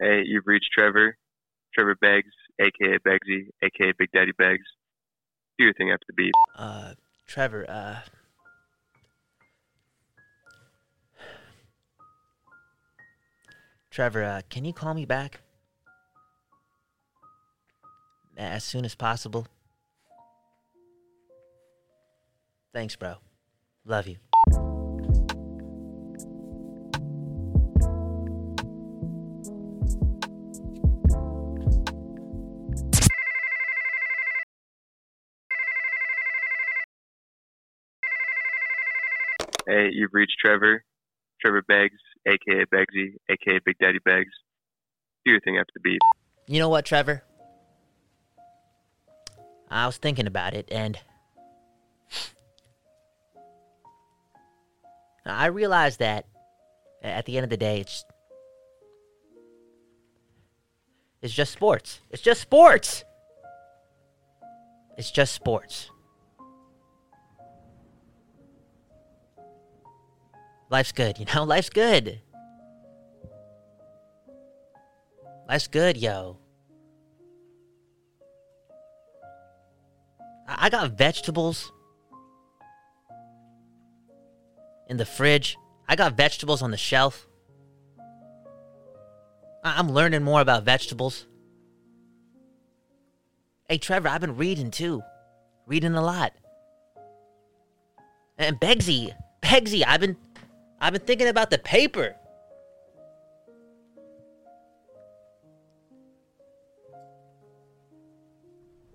Hey, you've reached Trevor. Trevor Beggs, aka Beggsy, aka Big Daddy Beggs. Do your thing after the beep. Uh, Trevor, uh. Trevor, uh, can you call me back? As soon as possible. Thanks, bro. Love you. Hey, you've reached Trevor. Trevor Beggs, aka Beggsy, aka Big Daddy Beggs. Do your thing after the beep. You know what, Trevor? I was thinking about it, and I realized that at the end of the day, it's it's just sports. It's just sports. It's just sports. Life's good, you know? Life's good. Life's good, yo. I I got vegetables in the fridge. I got vegetables on the shelf. I- I'm learning more about vegetables. Hey, Trevor, I've been reading too. Reading a lot. And Beggsy, Beggsy, I've been I've been thinking about the paper.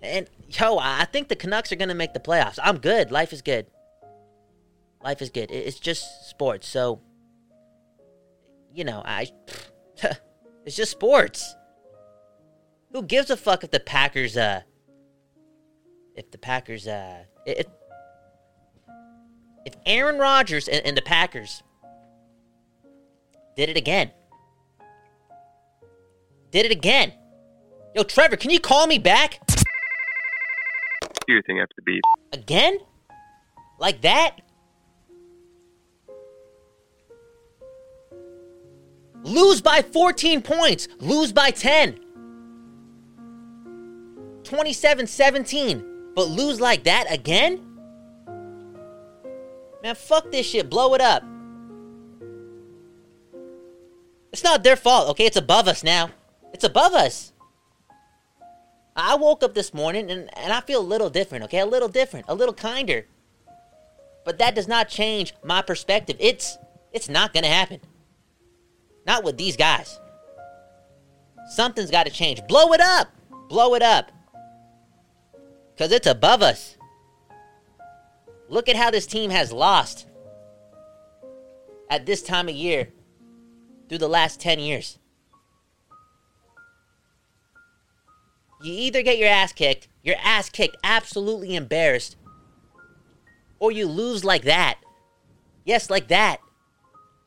And yo, I think the Canucks are gonna make the playoffs. I'm good. Life is good. Life is good. It's just sports, so you know, I it's just sports. Who gives a fuck if the Packers uh if the Packers uh if if Aaron Rodgers and, and the Packers did it again. Did it again. Yo, Trevor, can you call me back? Do your thing after the beep. Again? Like that? Lose by 14 points. Lose by 10. 27 17. But lose like that again? Man, fuck this shit. Blow it up. It's not their fault, okay? It's above us now. It's above us. I woke up this morning and, and I feel a little different, okay? A little different, a little kinder. But that does not change my perspective. It's it's not gonna happen. Not with these guys. Something's gotta change. Blow it up! Blow it up. Cause it's above us. Look at how this team has lost at this time of year through the last 10 years. You either get your ass kicked, your ass kicked, absolutely embarrassed, or you lose like that. Yes, like that.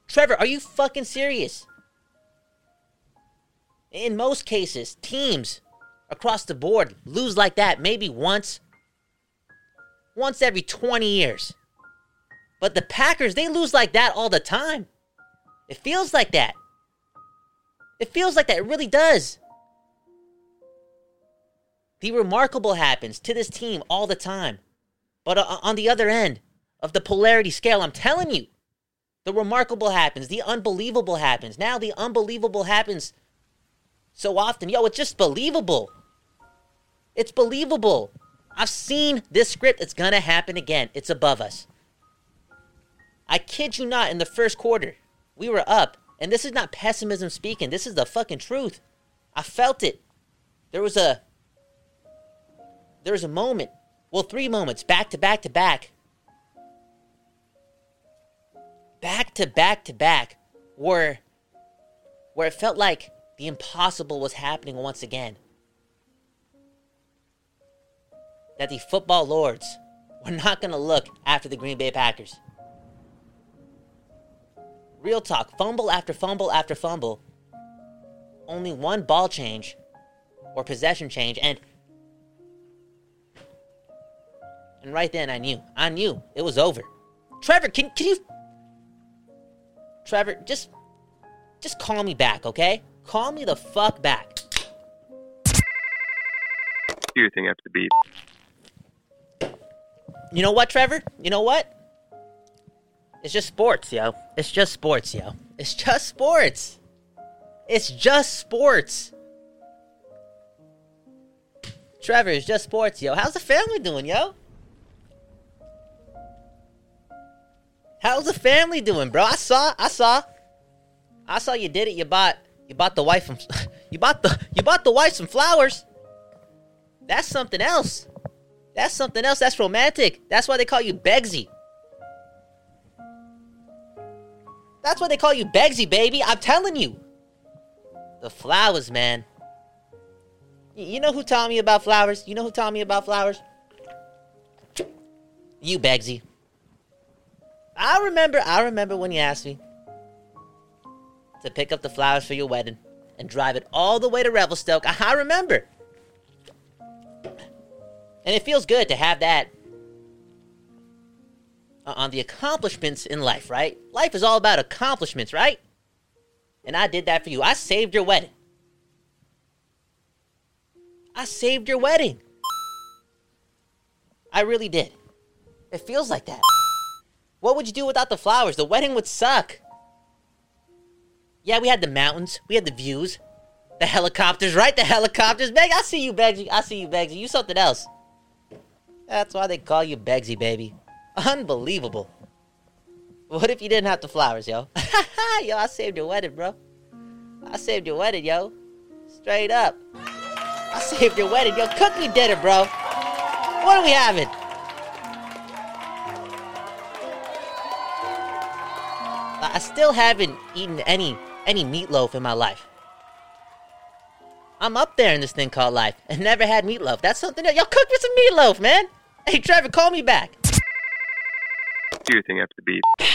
Trevor, are you fucking serious? In most cases, teams across the board lose like that maybe once, once every 20 years. But the Packers, they lose like that all the time. It feels like that. It feels like that. It really does. The remarkable happens to this team all the time. But uh, on the other end of the polarity scale, I'm telling you, the remarkable happens, the unbelievable happens. Now the unbelievable happens so often. Yo, it's just believable. It's believable. I've seen this script. It's gonna happen again. It's above us. I kid you not, in the first quarter, we were up. And this is not pessimism speaking. This is the fucking truth. I felt it. There was a there was a moment, well, three moments, back to back to back, back to back to back, where where it felt like the impossible was happening once again. That the football lords were not going to look after the Green Bay Packers. Real talk, fumble after fumble after fumble. Only one ball change or possession change, and and right then I knew. I knew it was over. Trevor, can can you Trevor, just just call me back, okay? Call me the fuck back. Do your thing after the beep. You know what, Trevor? You know what? It's just sports, yo. It's just sports, yo. It's just sports. It's just sports. Trevor, it's just sports, yo. How's the family doing, yo? How's the family doing, bro? I saw, I saw, I saw you did it. You bought, you bought the wife some, you bought the, you bought the wife some flowers. That's something else. That's something else. That's romantic. That's why they call you Beggsy. That's why they call you Beggsy, baby. I'm telling you. The flowers, man. You know who taught me about flowers? You know who taught me about flowers? You, Beggsy. I remember, I remember when you asked me to pick up the flowers for your wedding and drive it all the way to Revelstoke. I remember. And it feels good to have that Uh, on the accomplishments in life, right? Life is all about accomplishments, right? And I did that for you. I saved your wedding. I saved your wedding. I really did. It feels like that. What would you do without the flowers? The wedding would suck. Yeah, we had the mountains, we had the views, the helicopters, right? The helicopters. Beg, I see you, Beggsy. I see you, Beggsy. You something else. That's why they call you Beggsy, baby. Unbelievable. What if you didn't have the flowers, yo? yo, I saved your wedding, bro. I saved your wedding, yo. Straight up. I saved your wedding, yo. Cook me dinner, bro. What are we having? I still haven't eaten any any meatloaf in my life. I'm up there in this thing called life and never had meatloaf. That's something that yo cook me some meatloaf, man. Hey Trevor, call me back. Do your thing after the beep.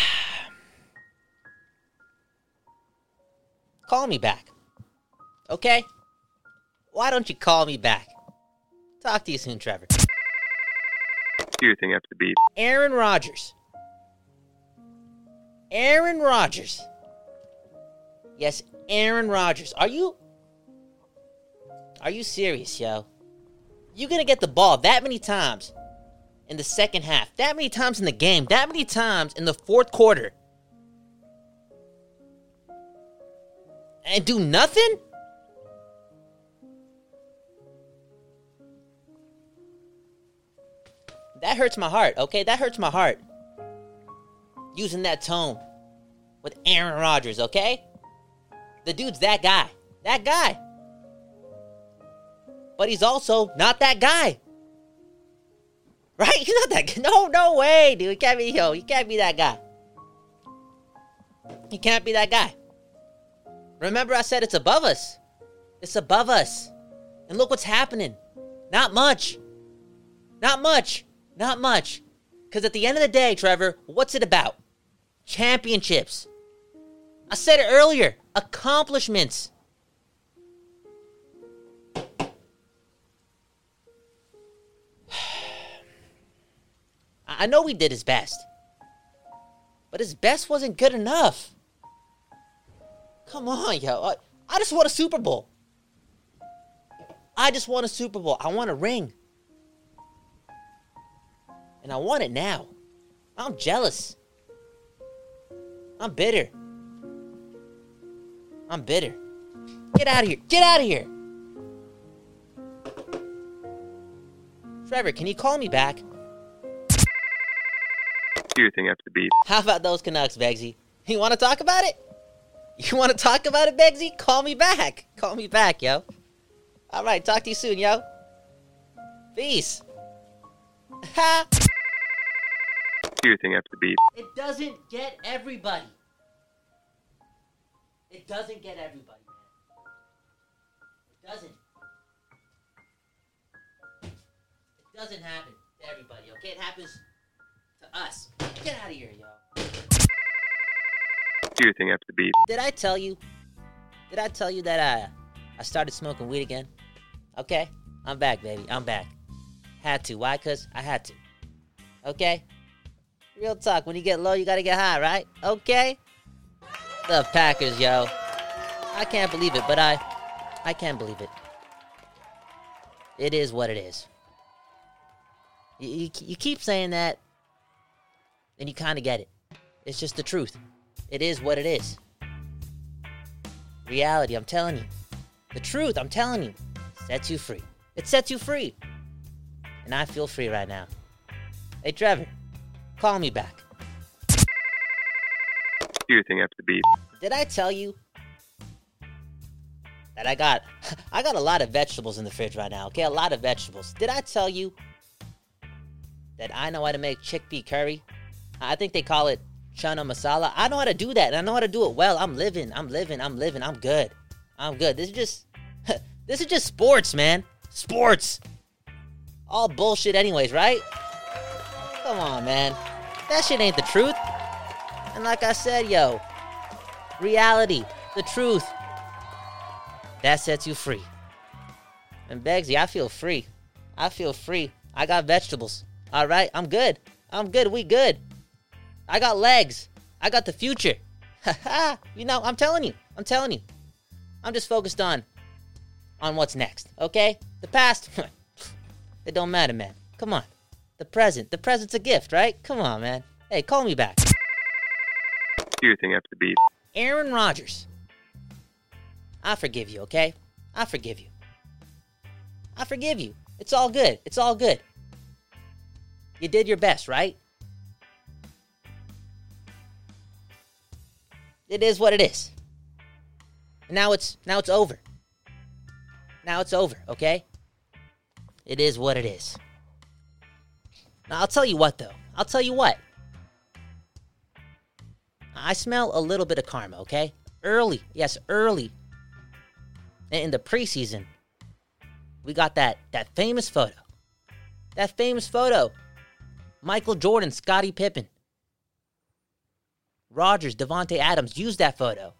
Call me back. Okay? Why don't you call me back? Talk to you soon, Trevor. Do your thing after the beep. Aaron Rodgers. Aaron Rodgers. Yes, Aaron Rodgers. Are you Are you serious, yo? You gonna get the ball that many times in the second half, that many times in the game, that many times in the fourth quarter, and do nothing? That hurts my heart, okay? That hurts my heart. Using that tone with Aaron Rodgers, okay? The dude's that guy. That guy. But he's also not that guy. Right? He's not that guy. No, no way, dude. He can't be, yo, he can't be that guy. He can't be that guy. Remember, I said it's above us. It's above us. And look what's happening. Not much. Not much. Not much. Because at the end of the day, Trevor, what's it about? Championships. I said it earlier accomplishments. I know he did his best, but his best wasn't good enough. Come on, yo. I, I just want a Super Bowl. I just want a Super Bowl. I want a ring. And I want it now. I'm jealous. I'm bitter. I'm bitter. Get out of here. Get out of here. Trevor, can you call me back? Do your thing after the beep. How about those Canucks, Beggsy? You want to talk about it? You want to talk about it, Beggsy? Call me back. Call me back, yo. All right, talk to you soon, yo. Peace. Ha! Do your thing after the beep. It doesn't get everybody. It doesn't get everybody, man. It doesn't. It doesn't happen to everybody, okay? It happens to us. Get out of here, yo. Do your thing after the beep. Did I tell you? Did I tell you that I I started smoking weed again? Okay, I'm back, baby. I'm back. Had to. Why? Cause I had to. Okay. Real talk. When you get low, you gotta get high, right? Okay. The Packers, yo. I can't believe it, but I, I can't believe it. It is what it is. You, you, you keep saying that, and you kind of get it. It's just the truth. It is what it is. Reality, I'm telling you. The truth, I'm telling you, sets you free. It sets you free. And I feel free right now. Hey, Trevor, call me back. Do your thing after the beep. Did I tell you that I got I got a lot of vegetables in the fridge right now, okay? A lot of vegetables. Did I tell you that I know how to make chickpea curry? I think they call it chana masala. I know how to do that, and I know how to do it well. I'm living, I'm living, I'm living, I'm good. I'm good. This is just this is just sports, man. Sports. All bullshit anyways, right? Come on, man. That shit ain't the truth. And like I said, yo, reality, the truth. That sets you free. And Beggsy, I feel free. I feel free. I got vegetables. All right, I'm good. I'm good. We good. I got legs. I got the future. you know, I'm telling you. I'm telling you. I'm just focused on on what's next, okay? The past it don't matter, man. Come on. The present. The present's a gift, right? Come on, man. Hey, call me back. Do your thing after the beep. Aaron Rodgers. I forgive you, okay? I forgive you. I forgive you. It's all good. It's all good. You did your best, right? It is what it is. Now it's now it's over. Now it's over, okay? It is what it is. Now I'll tell you what though. I'll tell you what. I smell a little bit of karma, okay? Early, yes, early. In the preseason, we got that that famous photo. That famous photo. Michael Jordan, Scottie Pippen. Rodgers, Davante Adams used that photo.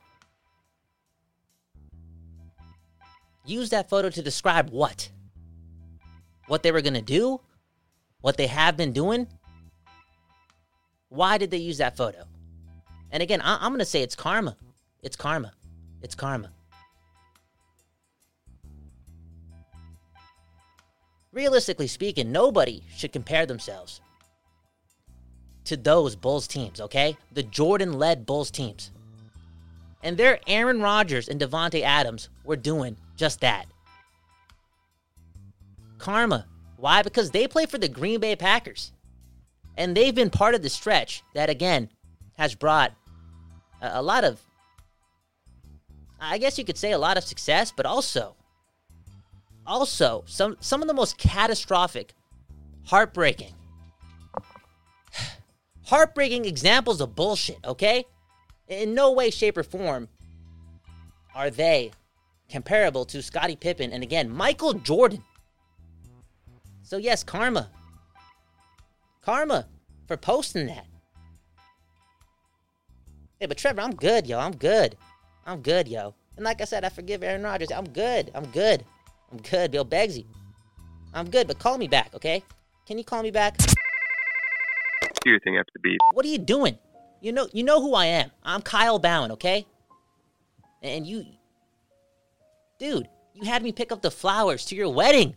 Use that photo to describe what? What they were going to do? What they have been doing? Why did they use that photo? And again, I- am going to say it's karma. It's karma. It's karma. Realistically speaking, nobody should compare themselves to those Bulls teams, okay? The Jordan led Bulls teams. And their Aaron Rodgers and Davante Adams were doing just that. Karma. Why? Because they play for the Green Bay Packers. And they've been part of the stretch that, again, has brought a, a lot of, I guess you could say, a lot of success, but also, also some some of the most catastrophic, heartbreaking, heartbreaking examples of bullshit. Okay, in no way, shape, or form are they comparable to Scottie Pippen and again Michael Jordan. So yes, karma. Karma for posting that. Hey, but Trevor, I'm good, yo. I'm good. I'm good, yo. And like I said, I forgive Aaron Rodgers. I'm good. I'm good. I'm good, Bill Beggsy. I'm good, but call me back, okay? Can you call me back? Thing after the beep. What are you doing? You know, you know who I am. I'm Kyle Bowen, okay? And you, dude, you had me pick up the flowers to your wedding.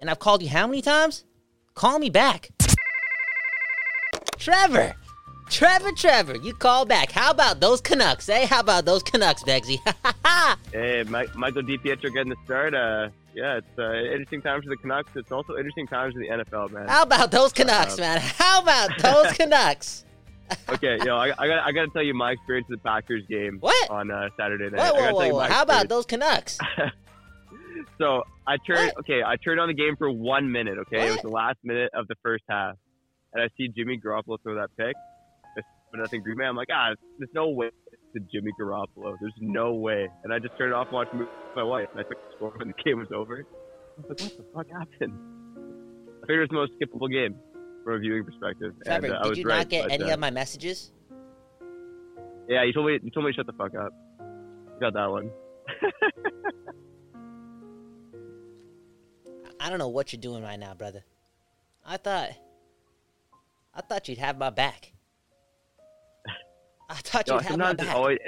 And I've called you how many times? Call me back. Trevor! Trevor, Trevor, you call back. How about those Canucks, eh? How about those Canucks, Beggsy? hey, Michael DiPietro getting the start. Uh, yeah, it's uh, interesting times for the Canucks. It's also interesting times for the NFL, man. How about those Canucks, uh, man? How about those Canucks? okay, yo, I, I got I got to tell you my experience with the Packers game. What? on uh, Saturday night? Whoa, whoa, whoa. How about those Canucks? so I turned what? okay. I turned on the game for one minute. Okay, what? it was the last minute of the first half, and I see Jimmy Garoppolo throw that pick. But nothing Green Man. I'm like, ah, there's no way to Jimmy Garoppolo. There's no way. And I just turned off watched with my wife. And I took the score when the game was over. I was like, what the fuck happened? I figured it was the most skippable game from a viewing perspective. Trevor, and, uh, did I was you right, not get but, any uh, of my messages? Yeah, you told me. You told me to shut the fuck up. You got that one. I don't know what you're doing right now, brother. I thought, I thought you'd have my back. I thought No, have my sometimes it's always.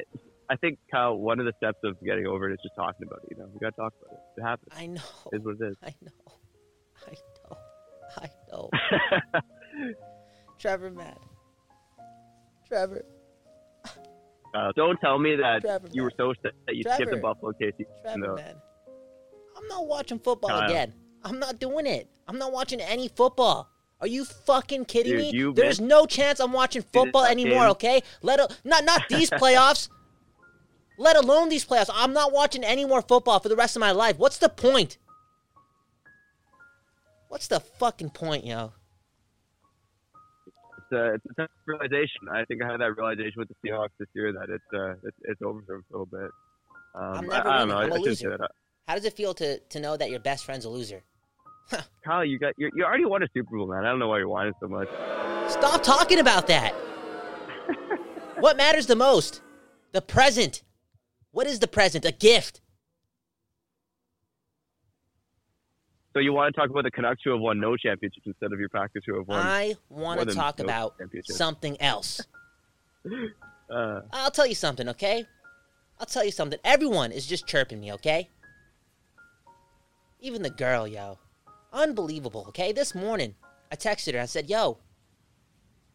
I think Kyle, one of the steps of getting over it is just talking about it. You know, we gotta talk about it. It happens. I know. It is what it is. I know. I know. I know. Trevor, man. Trevor. uh, don't tell me that Trevor, you were so sad that you skipped the Buffalo KC. Trevor, No. man. I'm not watching football Kyle. again. I'm not doing it. I'm not watching any football. Are you fucking kidding Dude, me? There's missed- no chance I'm watching football anymore, game. okay? Let a, not not these playoffs. Let alone these playoffs. I'm not watching any more football for the rest of my life. What's the point? What's the fucking point, yo? It's, uh, it's a tough realization. I think I had that realization with the Seahawks this year that it's uh, it's, it's over for a little bit. Um, I'm never I don't winning. know. I'm I, a I loser. that. How does it feel to to know that your best friend's a loser? Kyle, you got you, you already won a Super Bowl, man. I don't know why you're whining so much. Stop talking about that. what matters the most? The present. What is the present? A gift. So you want to talk about the Canucks who have won no championships instead of your Packers who have won? I want to talk no about something else. Uh, I'll tell you something, okay? I'll tell you something. Everyone is just chirping me, okay? Even the girl, yo. Unbelievable, okay? This morning, I texted her. I said, yo,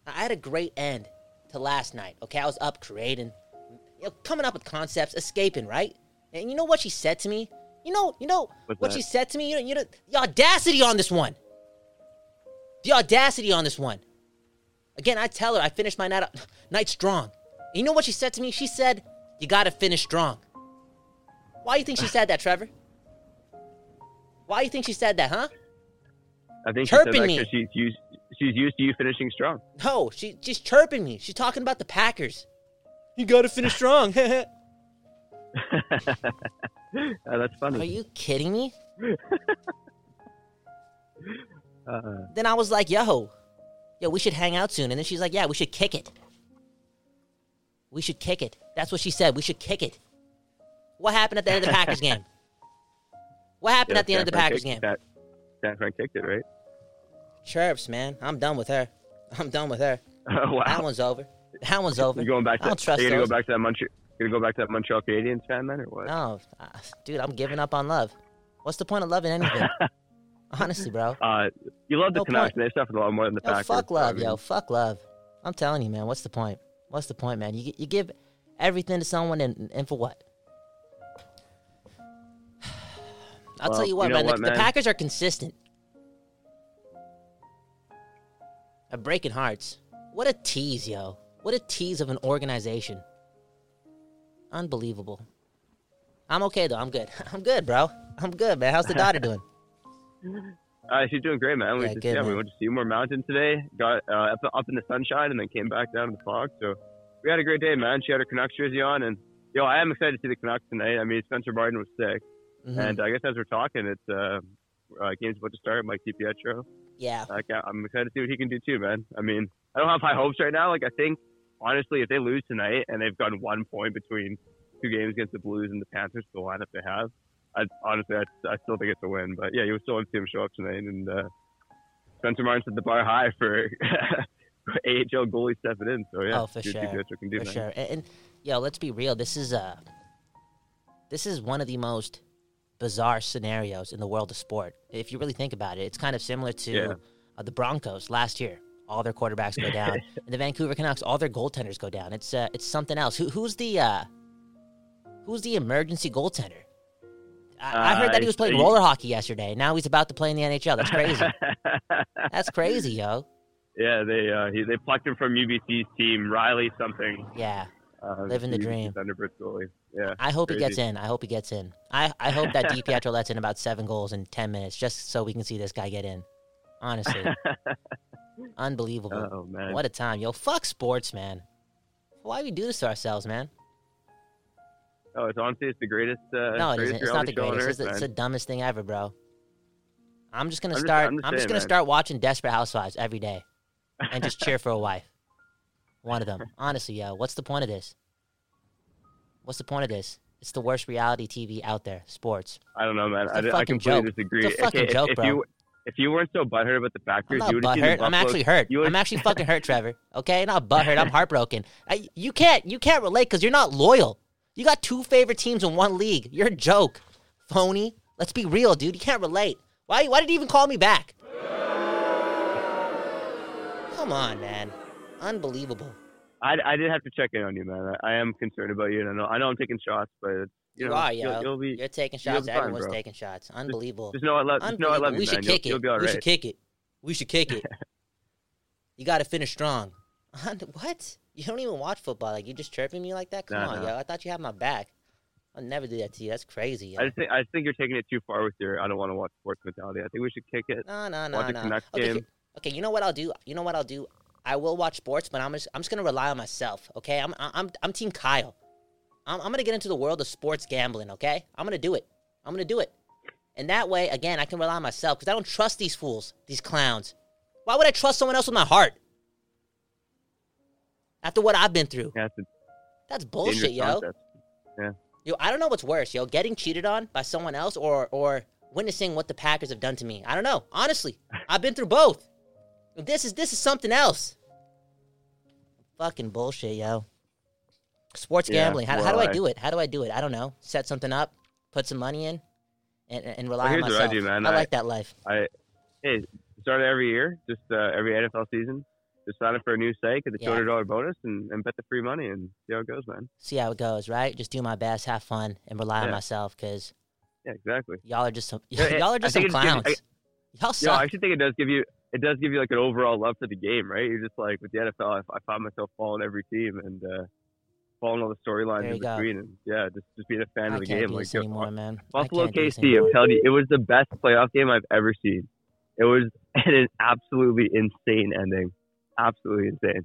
I had a great end to last night, okay? I was up creating, you know, coming up with concepts, escaping, right? And you know what she said to me? You know, you know What's what that? she said to me? You know, you know, the audacity on this one. The audacity on this one. Again, I tell her I finished my night night strong. And you know what she said to me? She said, "You got to finish strong." Why do you think she said that, Trevor? Why do you think she said that, huh? I think she said Chirping that me. 'cause she's used she's used to you finishing strong. No, she she's chirping me. She's talking about the Packers. You got to finish strong. Uh, that's funny. Are you kidding me? Uh, Then I was like, "Yo, yo, we should hang out soon." And then she's like, "Yeah, we should kick it. We should kick it." That's what she said. We should kick it. What happened at the end of the Packers game? What happened yeah, at the end of the Packers game? San, San Fran kicked it, right? Chirps, man. I'm done with her. I'm done with her. Oh, wow. That one's over. That one's over. You going back? To, I don't trust. you gonna go back to that Montreal? You Gonna go back to that Montreal Canadiens fan then, or what? No, uh, dude, I'm giving up on love. What's the point of loving anything? Honestly, bro. Uh, you love the No Canucks. point. and They suffered a lot more than the Yo, Packers. fuck love, I mean, yo. Fuck love. I'm telling you, man. What's the point? What's the point, man? You you give everything to someone, and, and for what? I'll Well, tell you what, you know man, what, the, the? Packers are consistent. Are breaking hearts. What a tease, yo. What a tease of an organization. Unbelievable. I'm okay though. I'm good. I'm good, bro. I'm good, man. How's the daughter doing? Uh, she's doing great, man. We Yeah, just, good, yeah, we went to Seymour Mountain today. Got uh, up, up in the sunshine and then came back down to the fog. So we had a great day, man. She had her Canucks jersey on, and yo, I am excited to see the Canucks tonight. I mean, Spencer Martin was sick, Mhm. and I guess as we're talking, it's uh, uh, game's about to start. Mike DiPietro. Yeah. Like, I'm excited to see what he can do too, man. I mean, I don't have high hopes right now. Like, I think honestly, if they lose tonight and they've gotten one point between two games against the Blues and the Panthers, the lineup they have, I honestly, I, I still think it's a win. But yeah, you would still want to see him show up tonight. And uh, Spencer Martin set the bar high for AHL goalie stepping in. So yeah, Oh, for sure. Can do, for sure. And, and yo, let's be real. This is uh this is one of the most bizarre scenarios in the world of sport. If you really think about it, it's kind of similar to Yeah. uh, the Broncos last year. All their quarterbacks go down, and the Vancouver Canucks, all their goaltenders go down. It's uh, it's something else. Who, who's the uh, who's the emergency goaltender? I, I heard that he was playing roller hockey yesterday. Now he's about to play in the NHL. That's crazy. That's crazy, yo. yeah, they uh, he, they plucked him from UBC's team, Riley something. Yeah. Uh, Living the UBC dream. Thunderbirds goalie. Yeah. I hope he gets in. I hope he gets in. I, I hope that DiPietro lets in about seven goals in ten minutes, just so we can see this guy get in. Honestly, unbelievable. oh man. What a time, yo! Fuck sports, man. Why do we do this to ourselves, man? Oh, it's honestly it's the greatest. Uh, No, it greatest isn't. It's not the reality show on greatest. earth, It's, the- it's the dumbest thing ever, bro. I'm just gonna I'm just- start. I'm I'm just just, gonna man. start watching Desperate Housewives every day, and just cheer for a wife. One of them. Honestly, yo, what's the point of this? What's the point of this? It's the worst reality TV out there. Sports. I don't know, man. I, I, a I fucking completely joke. disagree. It's a fucking okay, if, joke, if bro. you if you weren't so butthurt about the I'm not you would have seen the butthurt. I'm actually hurt. would- I'm actually fucking hurt, Trevor. Okay, not butthurt. I'm heartbroken. I, you can't you can't relate because you're not loyal. You got two favorite teams in one league. You're a joke, phony. Let's be real, dude. You can't relate. Why why did you even call me back? Come on, man. Unbelievable. I, I did have to check in on you, man. I, I am concerned about you, and I know I know I'm taking shots, but you, You, know are, you'll, yo. you'll be You're taking shots. fine, Everyone's bro. taking shots. Unbelievable. just know I love just know I love you, We should man. kick you'll, it. you'll we should kick it. We should kick it. you got to finish strong. what? You don't even watch football. Like you just chirping me like that? Come Nah, on, nah. yo. I thought you had my back. I'll never do that to you. That's crazy. Yo. I just think I just think you're taking it too far with your I don't want to watch sports mentality. I think we should kick it. No, no, no, watch no. Canucks Okay, game. okay. You know what I'll do? You know what I'll do? I will watch sports, but I'm just I'm just gonna rely on myself. Okay, I'm I'm I'm Team Kyle. I'm I'm gonna get into the world of sports gambling. Okay, I'm gonna do it. I'm gonna do it, and that way, again, I can rely on myself because I don't trust these fools, these clowns. Why would I trust someone else with my heart? After what I've been through, Yeah, that's bullshit, yo. concept. Yo, I don't know what's worse, yo, getting cheated on by someone else or or witnessing what the Packers have done to me. I don't know. Honestly, I've been through both. This is this is something else. Fucking bullshit, yo. Sports Yeah, gambling. How, how do I I- do it? How do I do it? I don't know. Set something up, put some money in, and and rely Well, on what I myself. do. I I- like that life. I hey, start every year, just uh, every NFL season. Just sign up for a new site, get the Yeah. two hundred dollar bonus, and, and bet the free money, and see how it goes, man. See how it goes, right? Just do my best, have fun, and rely on myself, because Yeah, exactly. y'all are just some y'all are just some it's good. clowns. y'all suck. I actually think it does give you it does give you like an overall love for the game, right? You're just like with the NFL, I, I find myself following every team and uh, following all the storylines in go. between, and yeah, just just being a fan I of the game. Like yo, anymore, man. I Buffalo KC, I'm telling you, it was the best playoff game I've ever seen. It was an absolutely insane ending, absolutely insane.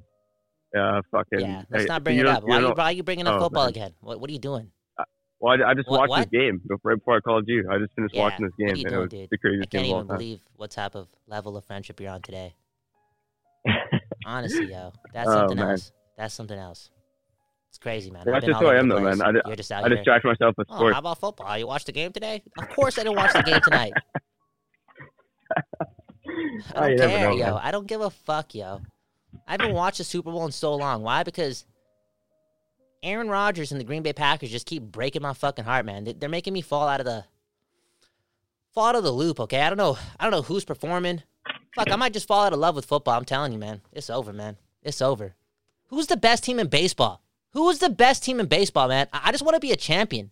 Uh, fucking. Yeah, let's not bring you it up. Why, you you, why are you bringing up Oh, football man. again? What, what are you doing? Well, I, I just What- watched what? this game right before I called you. I just finished Yeah, watching this game, you and doing, it was dude? the I craziest can't game of all even time. believe what type of level of friendship you're on today. Honestly, yo, that's Oh, something man. else. That's something else. It's crazy, man. I've that's just who I am, though, man. I You're just I here. distract myself with Oh, sports. how about football? You watched the game today? Of course, I didn't watch the game tonight. I Oh, don't never care, know, yo. man. I don't give a fuck, yo. I haven't watched the Super Bowl in so long. Why? Because Aaron Rodgers and the Green Bay Packers just keep breaking my fucking heart, man. They- They're making me fall out of the fall out of the loop. Okay, I don't know. I don't know who's performing. Fuck, I might just fall out of love with football. I'm telling you, man. It's over, man. It's over. Who's the best team in baseball? Who is the best team in baseball, man? I I just want to be a champion.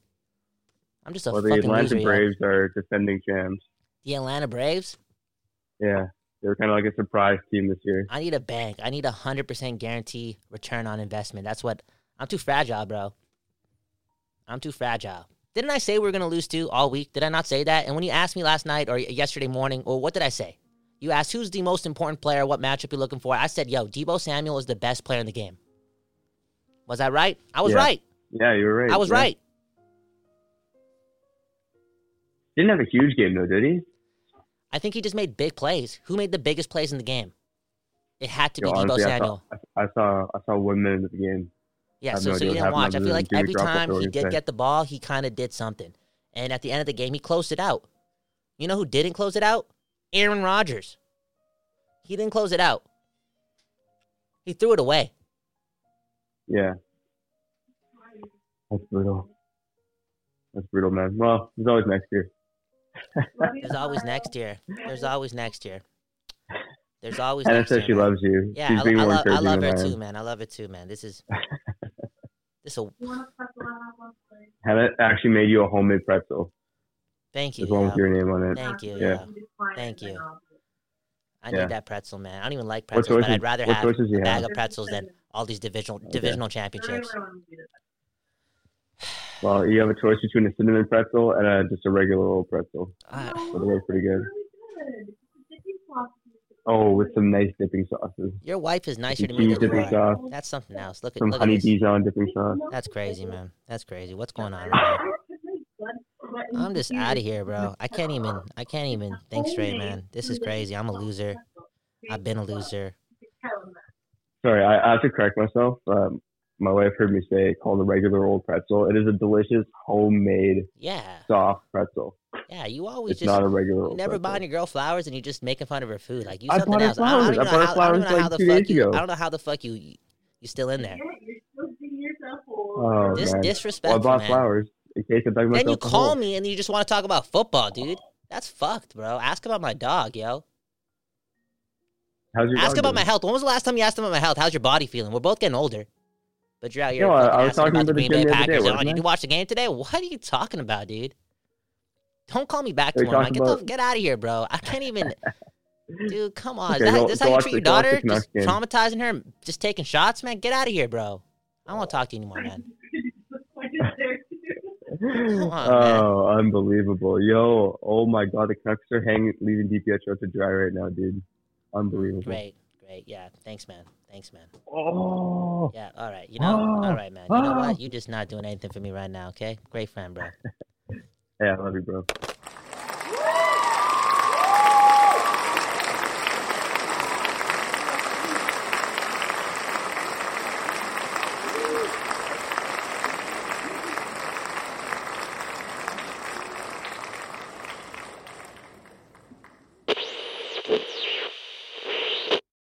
I'm just a Well, the fucking Atlanta loser. Braves are defending champs. The Atlanta Braves. Yeah, they're kind of like a surprise team this year. I need a bank. I need a hundred percent guarantee return on investment. That's what I'm too fragile, bro. I'm too fragile. Didn't I say we were gonna lose two all week? Did I not say that? And when you asked me last night or yesterday morning, or what did I say? You asked who's the most important player, what matchup you're looking for. I said, yo, Deebo Samuel is the best player in the game. Was I right? I was Yeah. right. Yeah, you were right. I was yeah. right. Didn't have a huge game though, did he? I think he just made big plays. Who made the biggest plays in the game? It had to be Yo, Deebo honestly, I Samuel. saw, I, I saw I saw one minute of the game. Yeah, so, no so you didn't watch. I feel like every time he did get the ball, he kind of did something. And at the end of the game, he closed it out. You know who didn't close it out? Aaron Rodgers. He didn't close it out. He threw it away. Yeah, that's brutal. That's brutal, man. Well, there's always next year. There's always next year. There's always next year. There's always Hannah next says year. she man. loves you. Yeah, I, I, love, I love her too, man. I love her too, man. This is this a Hannah actually made you a homemade pretzel. thank you. There's one with yo. your name on it. Thank you. Yeah. Yeah. Thank you. I Yeah. need that pretzel, man. I don't even like What pretzels, but I'd rather have choices a you bag have? of pretzels than all these divisional divisional championships. Well, you have a choice between a cinnamon pretzel and a, just a regular old pretzel. Ah, So they're pretty good. Oh, with some nice dipping sauces. your wife is nicer to me than dipping sauce. That's something else. Look at Some look honey. Dijon dipping sauce. That's crazy, man. That's crazy. What's going on right? I'm just out of here, bro. I can't even. I can't even think straight, man. This is crazy. I'm a loser. I've been a loser. Sorry, I, I have to correct myself. Um, my wife heard me say called a regular old pretzel. It is a delicious homemade Yeah. soft pretzel. Yeah, you always It's just not a regular. you never buying your girl flowers and you just making fun of her food. Like you I something else. I don't, I don't. I know bought how, I don't even flowers how like the two fuck you. ago. I don't know how the fuck you you still in there. Oh, This man. Well, I bought flowers in case I'm talking Then you call hole. me and you just want to talk about football, dude. That's fucked, bro. Ask about my dog, yo. How's your Ask about doing? my health. When was the last time you asked about my health? How's your body feeling? We're both getting older. But you're out here No, I- I was asking talking about the about the Green Bay other day, Packers. Oh, did I? you watch the game today? What are you talking about, dude? Don't call me back tomorrow. man. talking Get, the, get out of here, bro. I can't even. Dude, come on. Okay, is that, go- this go how you treat your daughter? Just game. traumatizing her, just taking shots, man? Get out of here, bro. I don't want to talk to you anymore, man. on, oh, unbelievable. Yo, oh my god, the Canucks are hanging, leaving DiPietro to dry right now, dude. Unbelievable. Great, great. Yeah, thanks, man. Thanks, man. Oh, Yeah, all right. You know, Oh, all right, man. You know oh. what? You're just not doing anything for me right now, okay? Great friend, bro. Hey, I love you, bro.